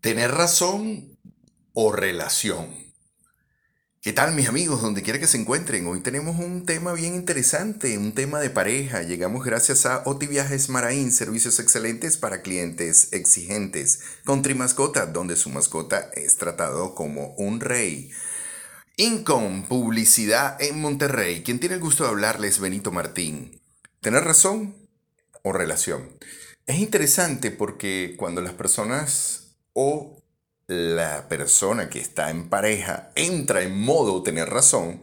¿Tener razón o relación? ¿Qué tal mis amigos, donde quiera que se encuentren? Hoy tenemos un tema bien interesante, un tema de pareja. Llegamos gracias a Oti Viajes Maraín, servicios excelentes para clientes exigentes. Country Mascota, donde su mascota es tratado como un rey. Incom, publicidad en Monterrey. Quien tiene el gusto de hablarles, Benito Martín. ¿Tener razón o relación? Es interesante porque cuando las personas o la persona que está en pareja entra en modo tener razón,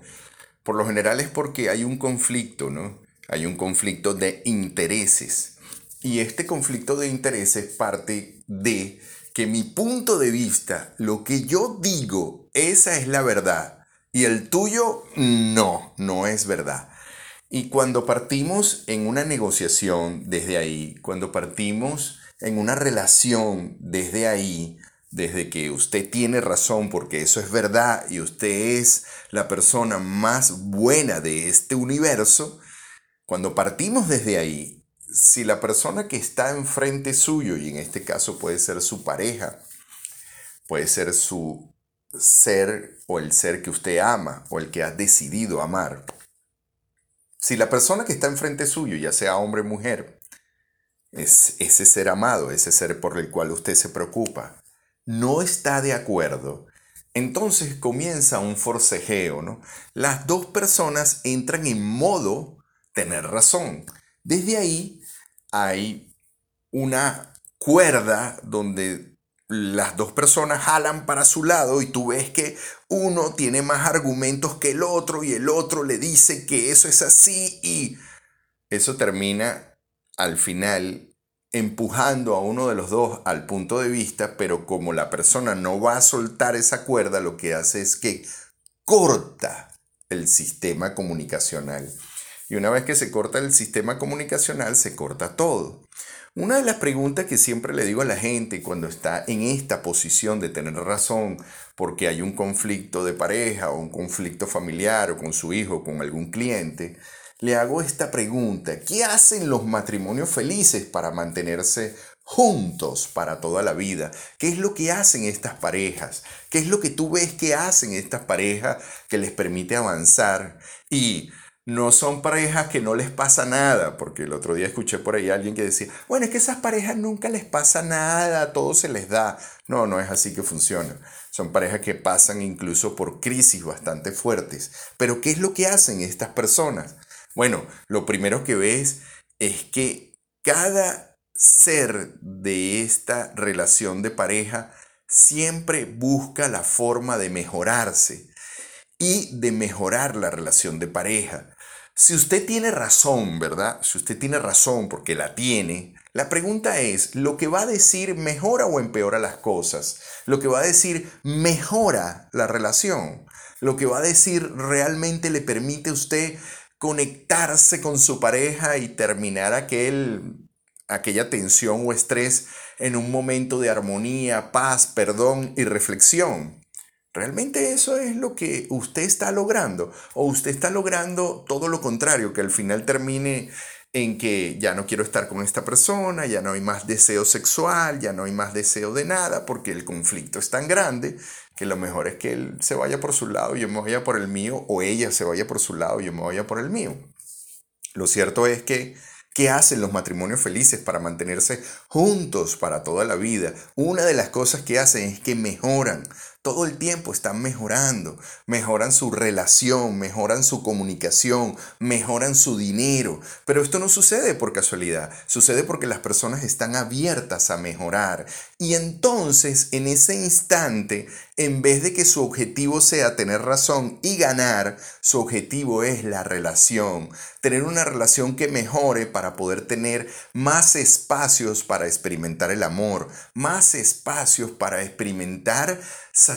por lo general es porque hay un conflicto, ¿no? Hay un conflicto de intereses. Y este conflicto de intereses parte de que mi punto de vista, lo que yo digo, esa es la verdad. Y el tuyo, no, no es verdad. Y cuando partimos en una negociación desde ahí, cuando partimos en una relación desde ahí, desde que usted tiene razón porque eso es verdad y usted es la persona más buena de este universo, cuando partimos desde ahí, si la persona que está enfrente suyo, y en este caso puede ser su pareja, puede ser su ser o el ser que usted ama o el que ha decidido amar, si la persona que está enfrente suyo, ya sea hombre o mujer, es ese ser amado, ese ser por el cual usted se preocupa, no está de acuerdo, entonces comienza un forcejeo, ¿no? Las dos personas entran en modo tener razón. Desde ahí hay una cuerda donde las dos personas jalan para su lado y tú ves que uno tiene más argumentos que el otro y el otro le dice que eso es así y eso termina al final empujando a uno de los dos al punto de vista, pero como la persona no va a soltar esa cuerda, lo que hace es que corta el sistema comunicacional. Y una vez que se corta el sistema comunicacional, se corta todo. Una de las preguntas que siempre le digo a la gente cuando está en esta posición de tener razón porque hay un conflicto de pareja o un conflicto familiar o con su hijo o con algún cliente, le hago esta pregunta. ¿Qué hacen los matrimonios felices para mantenerse juntos para toda la vida? ¿Qué es lo que hacen estas parejas? ¿Qué es lo que tú ves que hacen estas parejas que les permite avanzar? Y no son parejas que no les pasa nada, porque el otro día escuché por ahí a alguien que decía, bueno, es que esas parejas nunca les pasa nada, todo se les da. No, no es así que funciona. Son parejas que pasan incluso por crisis bastante fuertes. Pero ¿qué es lo que hacen estas personas? Bueno, lo primero que ves es que cada ser de esta relación de pareja siempre busca la forma de mejorarse y de mejorar la relación de pareja. Si usted tiene razón, ¿verdad? Si usted tiene razón porque la tiene, la pregunta es, ¿lo que va a decir mejora o empeora las cosas? ¿Lo que va a decir mejora la relación? ¿Lo que va a decir realmente le permite a usted conectarse con su pareja y terminar aquel, aquella tensión o estrés en un momento de armonía, paz, perdón y reflexión. ¿Realmente eso es lo que usted está logrando? ¿O usted está logrando todo lo contrario, que al final termine en que ya no quiero estar con esta persona, ya no hay más deseo sexual, ya no hay más deseo de nada, porque el conflicto es tan grande que lo mejor es que él se vaya por su lado y yo me vaya por el mío, o ella se vaya por su lado y yo me vaya por el mío. Lo cierto es que, ¿qué hacen los matrimonios felices para mantenerse juntos para toda la vida? Una de las cosas que hacen es que mejoran todo el tiempo están mejorando, mejoran su relación, mejoran su comunicación, mejoran su dinero. Pero esto no sucede por casualidad, sucede porque las personas están abiertas a mejorar. Y entonces, en ese instante, en vez de que su objetivo sea tener razón y ganar, su objetivo es la relación. Tener una relación que mejore para poder tener más espacios para experimentar el amor, más espacios para experimentar satisfacción,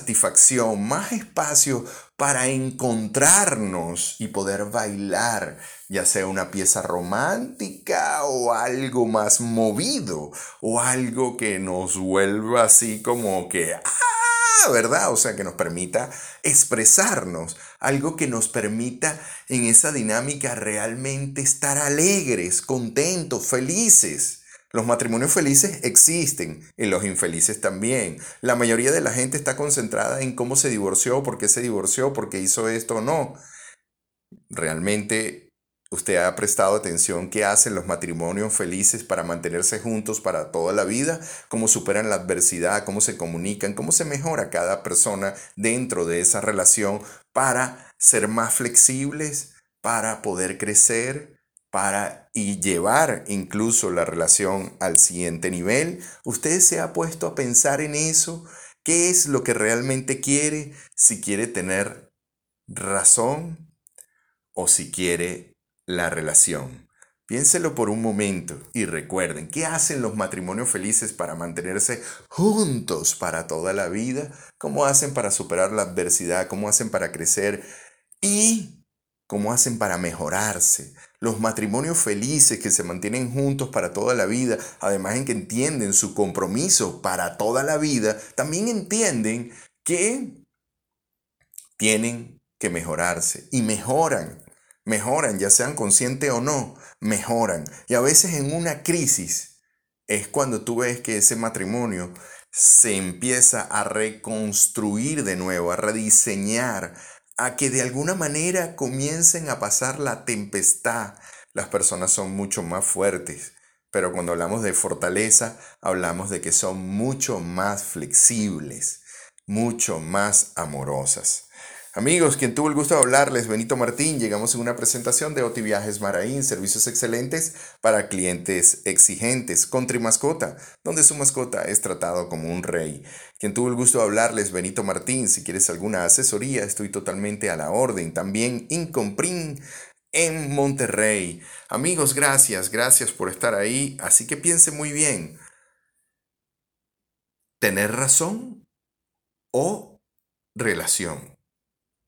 más espacio para encontrarnos y poder bailar, ya sea una pieza romántica o algo más movido o algo que nos vuelva así como que, ah, ¿verdad? O sea, que nos permita expresarnos, algo que nos permita en esa dinámica realmente estar alegres, contentos, felices. Los matrimonios felices existen y los infelices también. La mayoría de la gente está concentrada en cómo se divorció, por qué se divorció, por qué hizo esto o no. Realmente usted ha prestado atención qué hacen los matrimonios felices para mantenerse juntos para toda la vida, cómo superan la adversidad, cómo se comunican, cómo se mejora cada persona dentro de esa relación para ser más flexibles, para poder crecer, para y llevar incluso la relación al siguiente nivel. ¿Usted se ha puesto a pensar en eso? ¿Qué es lo que realmente quiere? Si quiere tener razón o si quiere la relación. Piénselo por un momento y recuerden, ¿qué hacen los matrimonios felices para mantenerse juntos para toda la vida? ¿Cómo hacen para superar la adversidad? ¿Cómo hacen para crecer? Y cómo hacen para mejorarse. Los matrimonios felices que se mantienen juntos para toda la vida, además en que entienden su compromiso para toda la vida, también entienden que tienen que mejorarse y mejoran, mejoran, ya sean conscientes o no, mejoran. Y a veces en una crisis es cuando tú ves que ese matrimonio se empieza a reconstruir de nuevo, a rediseñar, a que de alguna manera comiencen a pasar la tempestad. Las personas son mucho más fuertes, pero cuando hablamos de fortaleza, hablamos de que son mucho más flexibles, mucho más amorosas. Amigos, quien tuvo el gusto de hablarles, Benito Martín, llegamos en una presentación de Oti Viajes Maraín, servicios excelentes para clientes exigentes, Country Mascota, donde su mascota es tratado como un rey. Quien tuvo el gusto de hablarles, Benito Martín, si quieres alguna asesoría, estoy totalmente a la orden. También Incomprin en Monterrey. Amigos, gracias, gracias por estar ahí. Así que piense muy bien. ¿Tener razón o relación?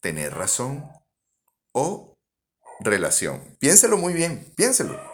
Tener razón o relación. Piénselo muy bien, piénselo.